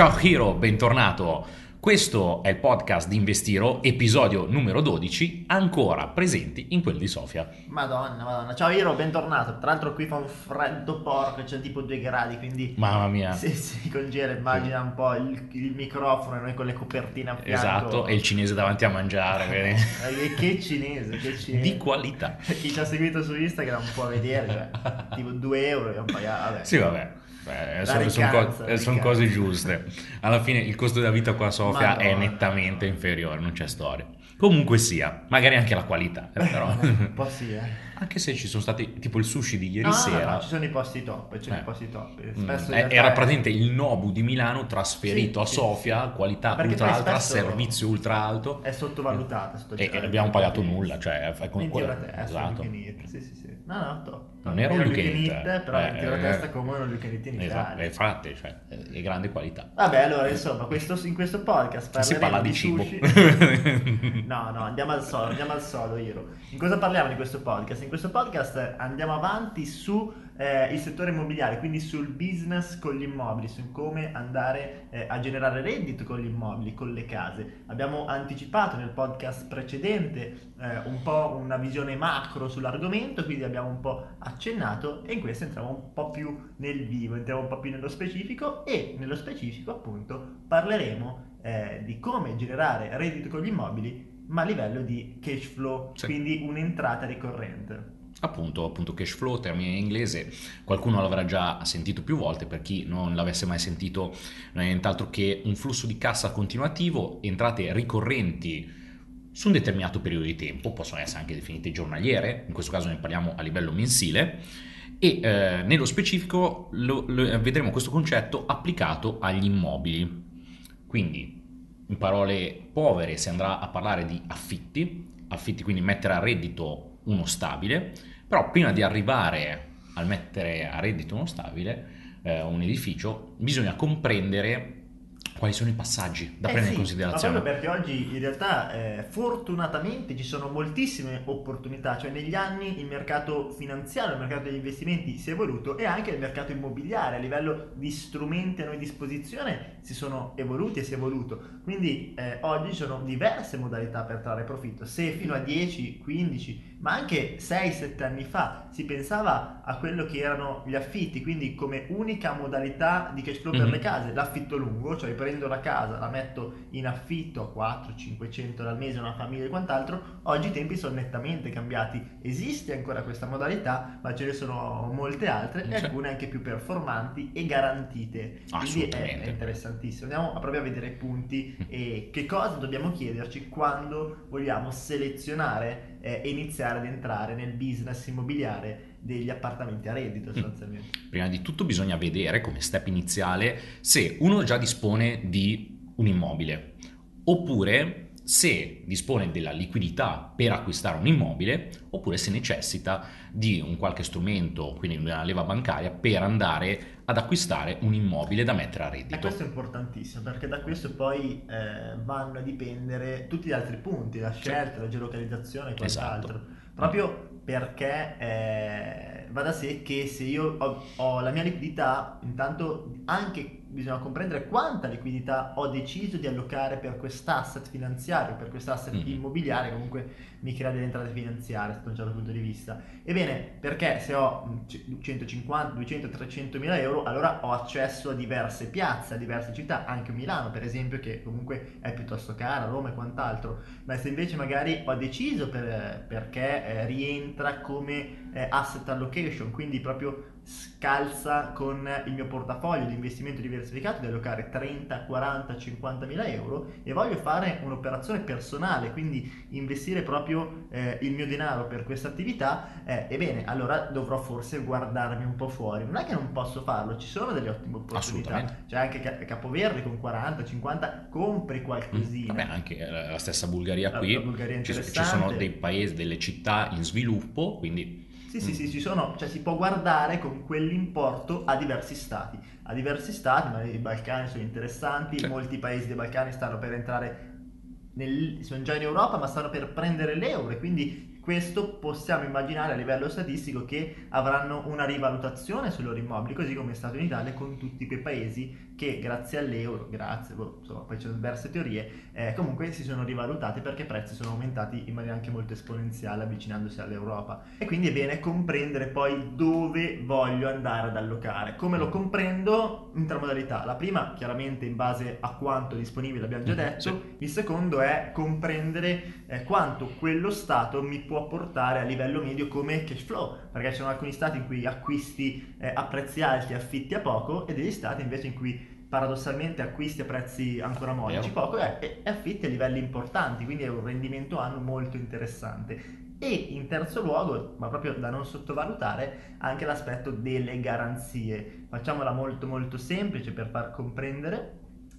Ciao Hiro, bentornato. Questo è il podcast di Investiro, episodio numero 12, ancora presenti in quel di Sofia. Madonna, madonna. Ciao Iro, bentornato. Tra l'altro qui fa un freddo porco, c'è tipo 2 gradi, quindi... Mamma mia. Sì, sì, congela, immagina un po' il, il microfono e noi con le copertine a fianco. Esatto, e il cinese davanti a mangiare. vedi? Eh, che cinese, che cinese. Di qualità. Chi ci ha seguito su Instagram può vedere, cioè, tipo 2 euro abbiamo pagato. Vabbè. Sì, vabbè. Beh, sono, co- sono cose giuste. Alla fine il costo della vita qua a Sofia è Madonna. nettamente inferiore, non c'è storia. Comunque sia, magari anche la qualità, eh, però. Un po' sì, eh. anche se ci sono stati tipo il sushi di ieri No, no, sera. no, ci sono i posti top, ci sono Eh. i posti top. Mm, Spesso realtà Era è- praticamente il Nobu di Milano trasferito Sì, a Sofia, sì. qualità Perché ultra alta, servizio ultra alto È sottovalutata sto e, e abbiamo pagato nulla, cioè è con 20 quello. euro a testa, Esatto. Sì, sì, sì. No, no, top. Non era un eat, però eh, 20 euro a eh, testa come un can eat in Esatto, Italia. infatti, cioè, è è grande qualità. Vabbè, allora, insomma, questo- in questo podcast Si parleremo parla di cibo. sushi. no, no, andiamo al solo, andiamo al solo, Iro. In cosa parliamo in questo podcast? In questo podcast eh, andiamo avanti su eh, il settore immobiliare, quindi sul business con gli immobili, su come andare eh, a generare reddito con gli immobili, con le case. Abbiamo anticipato nel podcast precedente eh, un po' una visione macro sull'argomento, quindi abbiamo un po' accennato e in questo entriamo un po' più nel vivo, entriamo un po' più nello specifico e nello specifico appunto parleremo eh, di come generare reddito con gli immobili ma a livello di cash flow, Sì. quindi un'entrata ricorrente. Appunto, appunto cash flow, termine in inglese, qualcuno l'avrà già sentito più volte, per chi non l'avesse mai sentito non è nient'altro che un flusso di cassa continuativo, entrate ricorrenti su un determinato periodo di tempo, possono essere anche definite giornaliere, in questo caso ne parliamo a livello mensile, e eh, nello specifico lo- lo- vedremo questo concetto applicato agli immobili. Quindi, in parole povere, si andrà a parlare di affitti, affitti quindi mettere a reddito uno stabile, però prima di arrivare al mettere a reddito uno stabile, eh, un edificio, bisogna comprendere quali sono i passaggi da Eh prendere sì, in considerazione. Ma proprio perché oggi in realtà eh, fortunatamente ci sono moltissime opportunità, cioè negli anni il mercato finanziario, il mercato degli investimenti si è evoluto e anche il mercato immobiliare a livello di strumenti a noi disposizione si sono evoluti e si è evoluto. Quindi eh, oggi ci sono diverse modalità per trarre profitto. Se fino a 10, 15, ma anche 6-7 anni fa si pensava a quello che erano gli affitti, quindi come unica modalità di cash flow per Mhm. le case, l'affitto lungo, cioè prendo la casa, la metto in affitto a 400-500 al mese, una famiglia e quant'altro, oggi i tempi sono nettamente cambiati. Esiste ancora questa modalità, ma ce ne sono molte altre e Sì. alcune anche più performanti e garantite. Quindi è, interessantissimo. Andiamo a proprio a vedere i punti e che cosa dobbiamo chiederci quando vogliamo selezionare eh, e iniziare ad entrare nel business immobiliare degli appartamenti a reddito sostanzialmente. Prima di tutto bisogna vedere come step iniziale se uno già dispone di un immobile oppure se dispone della liquidità per acquistare un immobile oppure se necessita di un qualche strumento, quindi una leva bancaria per andare ad acquistare un immobile da mettere a E reddito. questo è importantissimo perché da questo poi eh, vanno a dipendere tutti gli altri punti, la scelta, la geolocalizzazione e quant'altro. Esatto. Proprio perché eh, va da sé che se io ho, ho la mia liquidità, intanto anche bisogna comprendere quanta liquidità ho deciso di allocare per quest'asset finanziario, per quest'asset Mhm. immobiliare, comunque mi crea delle entrate finanziarie da un certo punto di vista. Ebbene, perché se ho mm, c- 150, 200, 300 mila euro, allora ho accesso a diverse piazze, a diverse città, anche Milano per esempio, che comunque è piuttosto cara, Roma e quant'altro. Ma se invece magari ho deciso per- perché eh, rientra come eh, asset allocation, quindi proprio scalza con il mio portafoglio di investimento diversificato di allocare 30, 40, 50 mila euro e voglio fare un'operazione personale, quindi investire proprio eh, il mio denaro per questa attività, eh, ebbene allora dovrò forse guardarmi un po' fuori. Non è che non posso farlo, ci sono delle ottime opportunità. C'è anche Ca- Capoverde con 40, 50, compri qualcosina. Mm. Vabbè, anche eh, la stessa Bulgaria qui, la Bulgaria ci, sono dei paesi, delle città in sviluppo, quindi Sì, sì, sì, ci sono, cioè si può guardare con quell'importo a diversi stati. A diversi stati, ma i Balcani sono interessanti, Sì. molti paesi dei Balcani stanno per entrare, nel, sono già in Europa, ma stanno per prendere l'euro e quindi questo possiamo immaginare a livello statistico che avranno una rivalutazione sui loro immobili, così come è stato in Italia con tutti quei paesi che grazie all'euro, grazie, boh, insomma, poi c'è diverse teorie, eh, comunque si sono rivalutati perché i prezzi sono aumentati in maniera anche molto esponenziale avvicinandosi all'Europa. E quindi è bene comprendere poi dove voglio andare ad allocare. Come lo comprendo? In tre modalità. La prima, chiaramente in base a quanto è disponibile, abbiamo già detto. Sì. Il secondo è comprendere eh, quanto quello Stato mi può portare a livello medio come cash flow, perché ci sono alcuni Stati in cui acquisti eh, a prezzi alti, affitti a poco, e degli Stati invece in cui paradossalmente acquisti a prezzi ancora modici poco e, affitti a livelli importanti, quindi è un rendimento anno molto interessante. E in terzo luogo, ma proprio da non sottovalutare, anche l'aspetto delle garanzie. Facciamola molto molto semplice per far comprendere.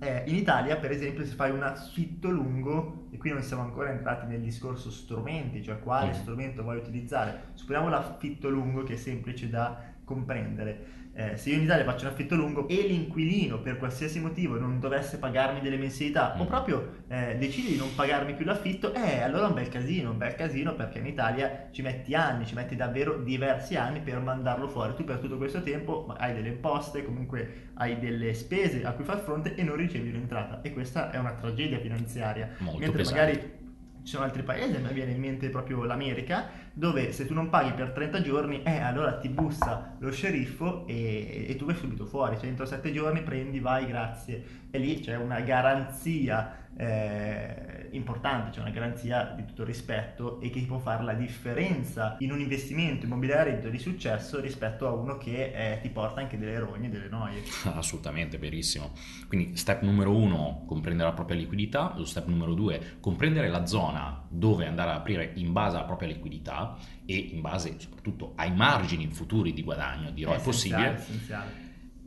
Eh, in Italia, per esempio, se fai un affitto lungo, e qui non siamo ancora entrati nel discorso strumenti, cioè quale mm. strumento vuoi utilizzare, supponiamo l'affitto lungo che è semplice da comprendere eh, se io in Italia faccio un affitto lungo e l'inquilino per qualsiasi motivo non dovesse pagarmi delle mensilità mm. o proprio eh, decide di non pagarmi più l'affitto, eh, allora è un bel casino, un bel casino perché in Italia ci metti anni, ci metti davvero diversi anni per mandarlo fuori. Tu per tutto questo tempo hai delle imposte, comunque hai delle spese a cui far fronte e non ricevi un'entrata e questa è una tragedia finanziaria. Molto Mentre pesante. magari ci sono altri paesi, a me viene in mente proprio l'America, dove se tu non paghi per 30 giorni, eh, allora ti bussa lo sceriffo e, e tu vai subito fuori, cioè entro 7 giorni prendi, vai, grazie. E lì c'è una garanzia eh, importante, c'è una garanzia di tutto rispetto e che può fare la differenza in un investimento immobiliare di successo rispetto a uno che eh, ti porta anche delle rogne, delle noie. Assolutamente, verissimo. Quindi step numero uno, comprendere la propria liquidità, lo step numero due, comprendere la zona dove andare ad aprire in base alla propria liquidità e in base soprattutto ai margini futuri di guadagno di ROI possibile. Essenziale.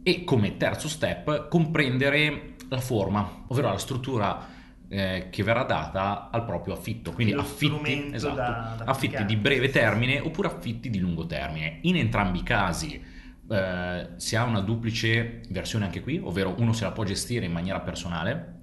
E come terzo step, comprendere la forma, ovvero la struttura eh, che verrà data al proprio affitto. Quindi affitti, esatto, da, da affitti di breve termine oppure affitti di lungo termine. In entrambi i casi eh, si ha una duplice versione anche qui, ovvero uno se la può gestire in maniera personale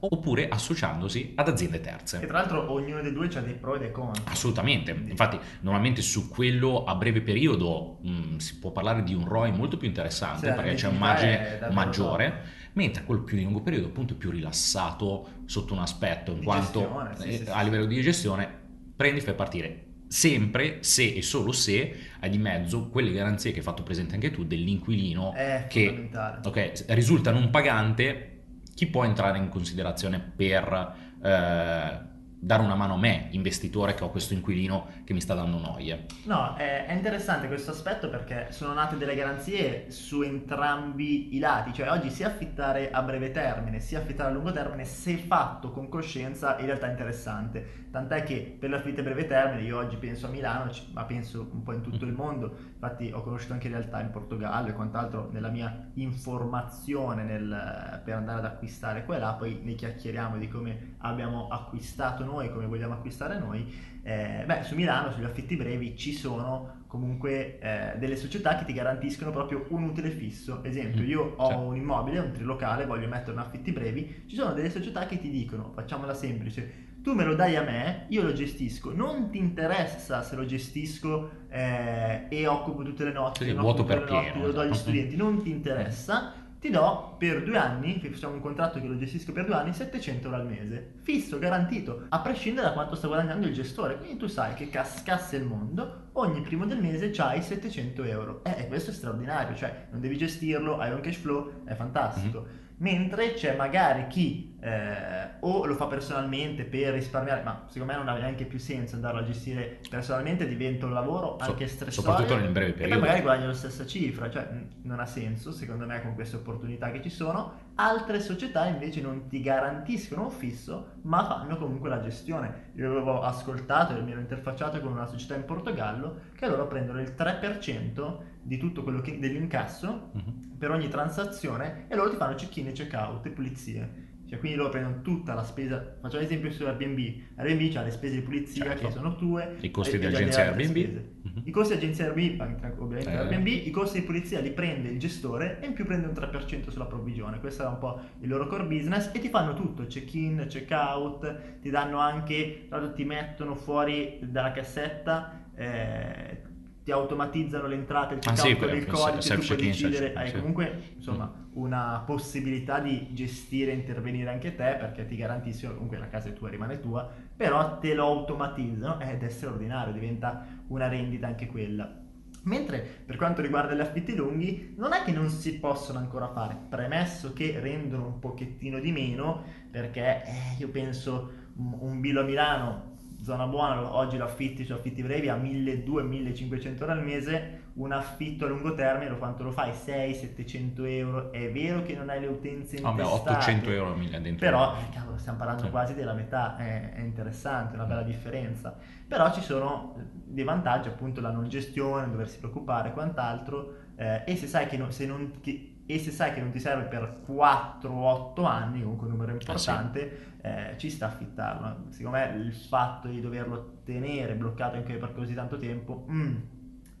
oppure associandosi ad aziende terze. E tra l'altro ognuno dei due ha dei pro e dei contro. Assolutamente, infatti normalmente su quello a breve periodo mh, mm, si può parlare di un ROI molto più interessante sì, perché c'è un margine maggiore. Top mentre quello più di lungo periodo appunto è più rilassato sotto un aspetto, in di quanto gestione, sì, sì, a livello di gestione prendi e fai partire sempre se e solo se hai di mezzo quelle garanzie che hai fatto presente anche tu dell'inquilino che okay, risulta non pagante chi può entrare in considerazione per eh, dare una mano a me, investitore che ho questo inquilino che mi sta dando noie. No, è, è, interessante questo aspetto perché sono nate delle garanzie su entrambi i lati, cioè oggi sia affittare a breve termine sia affittare a lungo termine, se fatto con coscienza, in realtà è interessante. Tant'è che per l'affitto a breve termine io oggi penso a Milano, ma penso un po' in tutto il mondo, infatti ho conosciuto anche realtà in Portogallo e quant'altro nella mia informazione nel, per andare ad acquistare qua e là, poi ne chiacchieriamo di come abbiamo acquistato noi, come vogliamo acquistare noi, eh, beh, su Milano, sugli affitti brevi, ci sono comunque eh, delle società che ti garantiscono proprio un utile fisso. Esempio, mm, io ho certo. un immobile, un trilocale, voglio mettere un affitti brevi, ci sono delle società che ti dicono, facciamola semplice, tu me lo dai a me, io lo gestisco, non ti interessa se lo gestisco eh, e occupo tutte le notti, sì, vuoto per pieno, notti, lo do agli esatto. studenti, non ti interessa ti do per due anni, facciamo un contratto che lo gestisco per due anni, 700 euro al mese, fisso, garantito, a prescindere da quanto sta guadagnando il gestore. Quindi tu sai che cascasse il mondo, ogni primo del mese c'hai 700 euro. Eh, e questo è straordinario, cioè non devi gestirlo, hai un cash flow, è fantastico. Mm-hmm mentre c'è magari chi eh, o lo fa personalmente per risparmiare, ma secondo me non ha neanche più senso andarlo a gestire personalmente, diventa un lavoro anche so, stressante. Soprattutto nel breve periodo. E poi magari guadagna la stessa cifra, cioè non ha senso secondo me con queste opportunità che ci sono. Altre società invece non ti garantiscono un fisso, ma fanno comunque la gestione. Io avevo ascoltato e mi ero interfacciato con una società in Portogallo che loro prendono il 3% di tutto quello che dell'incasso uh-huh. per ogni transazione e loro ti fanno check-in e check-out e pulizie. Cioè, quindi loro prendono tutta la spesa. Facciamo l'esempio su Airbnb. Airbnb ha le spese di pulizia certo. che sono tue. I costi di agenzia Airbnb. Uh-huh. I costi di agenzia Airbnb, ovviamente eh. Airbnb, i costi di pulizia li prende il gestore e in più prende un 3% sulla provvigione. Questo è un po' il loro core business e ti fanno tutto, check-in, check-out, ti danno anche, ti mettono fuori dalla cassetta eh, ti automatizzano le entrate, il Ah, checkout sì, con quello, il codice, tu puoi decidere, hai sì. Mm. comunque insomma una possibilità di gestire e intervenire anche te perché ti garantisco che comunque la casa è tua, rimane tua, però te lo automatizzano ed è straordinario, diventa una rendita anche quella. Mentre per quanto riguarda gli affitti lunghi, non è che non si possono ancora fare, premesso che rendono un pochettino di meno, perché eh, io penso un, un bilo a Milano, zona buona, oggi lo affitti su affitti brevi a 1200-1500 euro al mese, un affitto a lungo termine, lo quanto lo fai? 600-700 euro, è vero che non hai le utenze Vabbè, intestate, 800 euro mille dentro. però, cavolo, stiamo parlando Sì. quasi della metà, è, è interessante, una bella differenza. Però ci sono eh, dei vantaggi, appunto la non gestione, doversi preoccupare e quant'altro, eh, e, se sai che non, se non, che- e se sai che non ti serve per 4-8 anni, comunque un numero importante, eh, ci sta a affittarlo. Secondo me il fatto di doverlo tenere bloccato anche per così tanto tempo mm,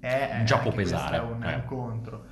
è, Già anche può pesare, è un, eh. un contro.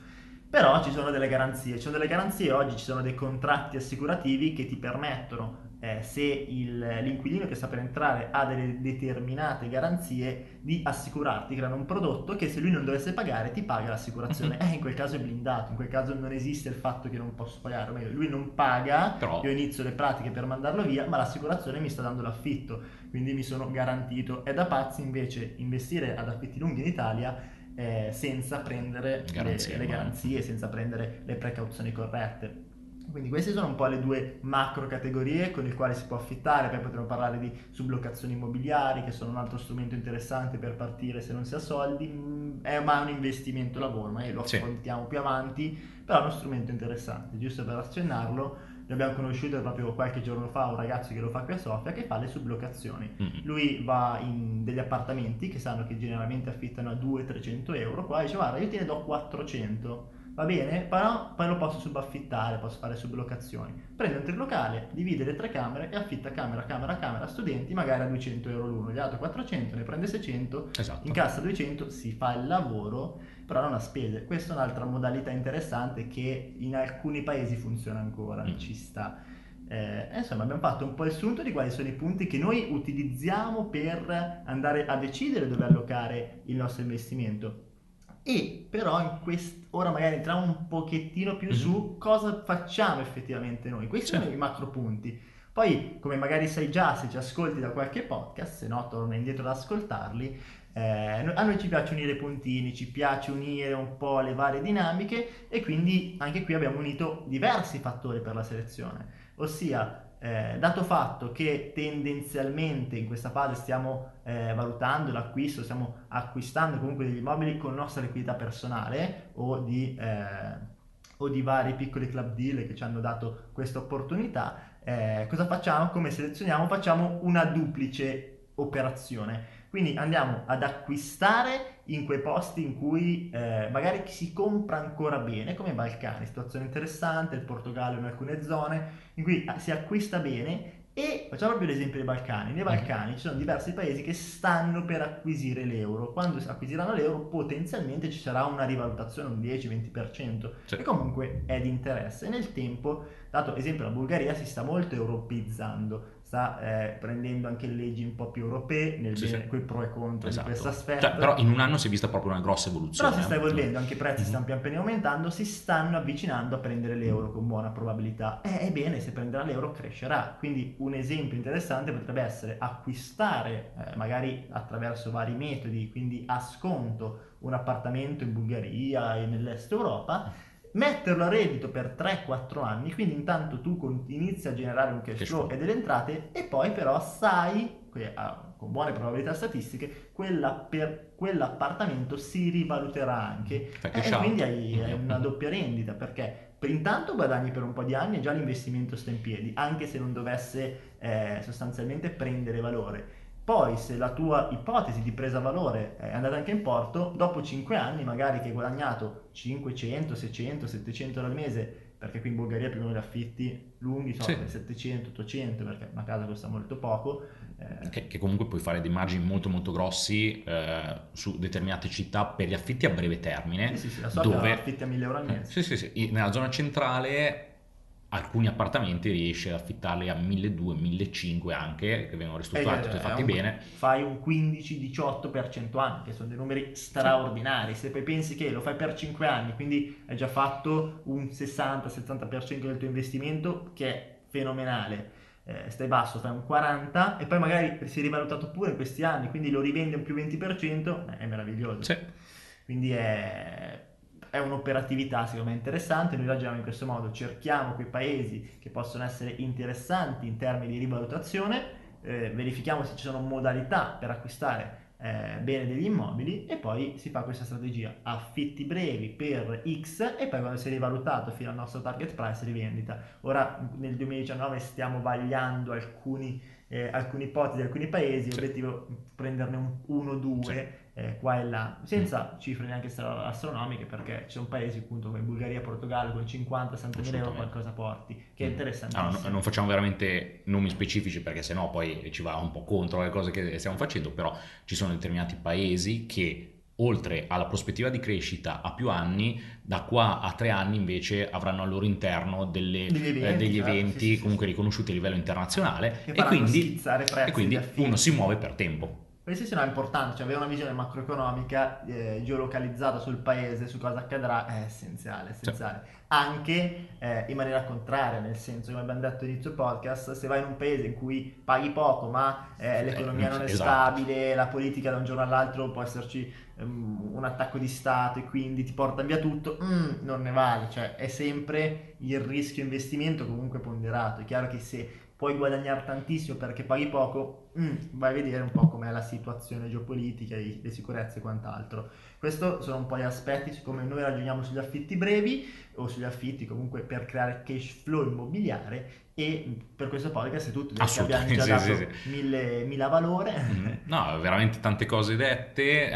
Però ci sono delle garanzie, ci sono delle garanzie oggi, ci sono dei contratti assicurativi che ti permettono, eh, se il- l'inquilino che sta per entrare ha delle determinate garanzie, di assicurarti, creano un prodotto che se lui non dovesse pagare ti paga l'assicurazione. Mhm. Eh, in quel caso è blindato, in quel caso non esiste il fatto che non posso pagare, o meglio, lui non paga, Però- io inizio le pratiche per mandarlo via, ma l'assicurazione mi sta dando l'affitto, quindi mi sono garantito. È da pazzi invece investire ad affitti lunghi in Italia eh, senza prendere le- Garanzie, le, ma- garanzie, senza prendere le precauzioni corrette. Quindi queste sono un po' le due macro categorie con le quali si può affittare, poi potremmo parlare di sublocazioni immobiliari che sono un altro strumento interessante per partire se non si ha soldi, Mm, è ma è un investimento lavoro, ma lo Sì. affrontiamo più avanti, però è uno strumento interessante, giusto per accennarlo. Noi abbiamo conosciuto proprio qualche giorno fa un ragazzo che lo fa qui a Sofia che fa le sublocazioni. Mm. Lui va in degli appartamenti che sanno che generalmente affittano a 200-300 euro, qua dice guarda io te ne do 400, va bene? Però poi lo posso subaffittare, posso fare sublocazioni. Prende un trilocale, divide le tre camere e affitta camera, camera, camera, studenti magari a 200 euro l'uno, gli altri 400, ne prende 600, Esatto. incassa 200, si fa il lavoro, però non ha spese. Questa è un'altra modalità interessante che in alcuni paesi funziona ancora, Mm. ci sta. Eh, insomma, abbiamo fatto un po' il sunto di quali sono i punti che noi utilizziamo per andare a decidere dove allocare il nostro investimento. E però in quest- ora magari entriamo un pochettino più Mhm. su cosa facciamo effettivamente noi. Questi Sì. sono i macro punti. Poi, come magari sai già se ci ascolti da qualche podcast, se no torna indietro ad ascoltarli, eh, a noi ci piace unire i puntini, ci piace unire un po' le varie dinamiche e quindi anche qui abbiamo unito diversi fattori per la selezione, ossia eh, dato fatto che tendenzialmente in questa fase stiamo eh, valutando l'acquisto, stiamo acquistando comunque degli immobili con nostra liquidità personale o di, eh, o di vari piccoli club deal che ci hanno dato questa opportunità, eh, cosa facciamo? Come selezioniamo? Facciamo una duplice operazione. Quindi andiamo ad acquistare in quei posti in cui eh, magari si compra ancora bene, come i Balcani, situazione interessante, il Portogallo in alcune zone, in cui ah, si acquista bene e facciamo proprio l'esempio dei Balcani. Nei Balcani ci sono diversi paesi che stanno per acquisire l'euro. Quando acquisiranno l'euro potenzialmente ci sarà una rivalutazione, un 10-20%, Sì. che comunque è di interesse. E nel tempo, dato esempio la Bulgaria si sta molto europeizzando, sta eh, prendendo anche leggi un po' più europee, nel Sì, sì. quei pro e contro Esatto. di questo aspetto. Cioè, però in un anno si è vista proprio una grossa evoluzione. Però si sta eh. evolvendo, anche i prezzi Mhm. stanno pian piano aumentando, si stanno avvicinando a prendere l'euro con buona probabilità. Eh, ebbene, se prenderà l'euro crescerà. Quindi un esempio interessante potrebbe essere acquistare, eh, magari attraverso vari metodi, quindi a sconto, un appartamento in Bulgaria e nell'est Europa, metterlo a reddito per 3-4 anni, quindi intanto tu inizi a generare un cash flow e delle entrate e poi però sai, ah, con buone probabilità statistiche, quella per quell'appartamento si rivaluterà anche Fai e cash out. quindi hai, hai Mhm. una doppia rendita perché per intanto guadagni per un po' di anni e già l'investimento sta in piedi, anche se non dovesse eh, sostanzialmente prendere valore. Poi se la tua ipotesi di presa valore è andata anche in porto, dopo 5 anni magari che hai guadagnato 500, 600, 700 euro al mese, perché qui in Bulgaria più o meno gli affitti lunghi sono Sì. 700, 800 perché una casa costa molto poco. eh, Che, che comunque puoi fare dei margini molto molto grossi eh, su determinate città per gli affitti a breve termine. sì, sì, sì, la dove- affitti a 1000 euro al mese. Sì, sì, sì. Nella zona centrale alcuni appartamenti riesci ad affittarli a 1200, 1500 anche, che vengono ristrutturati, Eh, tutti fatti un- bene. Fai un 15-18% anni, che sono dei numeri straordinari. Se poi pensi che lo fai per 5 anni, quindi hai già fatto un 60-70% del tuo investimento, che è fenomenale. Eh, stai basso, fai un 40% e poi magari si è rivalutato pure in questi anni, quindi lo rivendi un più 20%, eh, è meraviglioso. Sì. Quindi è, è un'operatività secondo me interessante, noi ragioniamo in questo modo, cerchiamo quei paesi che possono essere interessanti in termini di rivalutazione, eh, verifichiamo se ci sono modalità per acquistare eh, bene degli immobili e poi si fa questa strategia, affitti brevi per X e poi quando si è rivalutato fino al nostro target price rivendita. Ora nel 2019 stiamo vagliando alcuni, eh, alcune ipotesi, alcuni paesi, Sì. l'obiettivo è prenderne un 1-2 Sì. Eh, qua e là, senza cifre neanche astronomiche, perché ci sono paesi appunto come Bulgaria, Portogallo con 50-60 mila euro qualcosa porti, che è Mm. interessantissimo. Ah, no- non facciamo veramente nomi specifici perché sennò poi ci va un po' contro le cose che stiamo facendo, però ci sono determinati paesi che oltre alla prospettiva di crescita a più anni, da qua a tre anni invece avranno al loro interno delle- Degli eventi, eh, degli certo, eventi sì, sì, comunque riconosciuti a livello internazionale e quindi, e quindi uno si muove per tempo. Questo sì, no, è importante, cioè avere una visione macroeconomica eh, geolocalizzata sul paese, su cosa accadrà, è essenziale, essenziale. Anche eh, in maniera contraria, nel senso, come abbiamo detto all'inizio podcast, se vai in un paese in cui paghi poco, ma eh, l'economia non è esatto. stabile, la politica da un giorno all'altro può esserci ehm, un attacco di Stato e quindi ti porta via tutto, mm, non ne vale, cioè è sempre il rischio investimento comunque ponderato. È chiaro che se puoi guadagnare tantissimo perché paghi poco, mm, vai a vedere un po' com'è la situazione geopolitica, le sicurezze e quant'altro. Questi sono un po' gli aspetti su come noi ragioniamo sugli affitti brevi o sugli affitti comunque per creare cash flow immobiliare e per questo podcast è tutto, abbiamo già dato sì, Mille, mila valore. Mm, No, veramente tante cose dette.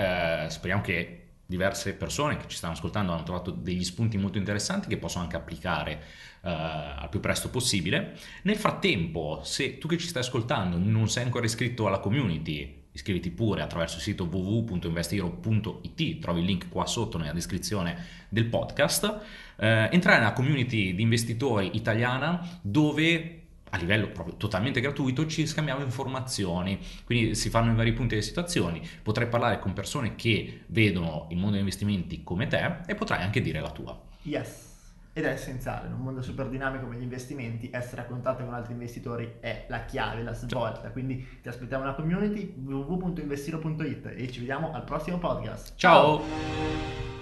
eh, speriamo che diverse persone che ci stanno ascoltando hanno trovato degli spunti molto interessanti che possono anche applicare eh, al più presto possibile. Nel frattempo, se tu che ci stai ascoltando non sei ancora iscritto alla community, iscriviti pure attraverso il sito www.investiro.it, trovi il link qua sotto nella descrizione del podcast. Eh, entrare nella community di investitori italiana dove a livello proprio totalmente gratuito ci scambiamo informazioni, quindi si fanno i vari punti delle situazioni, potrai parlare con persone che vedono il mondo degli investimenti come te e potrai anche dire la tua. Yes. Ed è essenziale, in un mondo super dinamico come gli investimenti, essere a contatto con altri investitori è la chiave, la svolta. Quindi ti aspettiamo nella community www.investiro.it e ci vediamo al prossimo podcast. Ciao!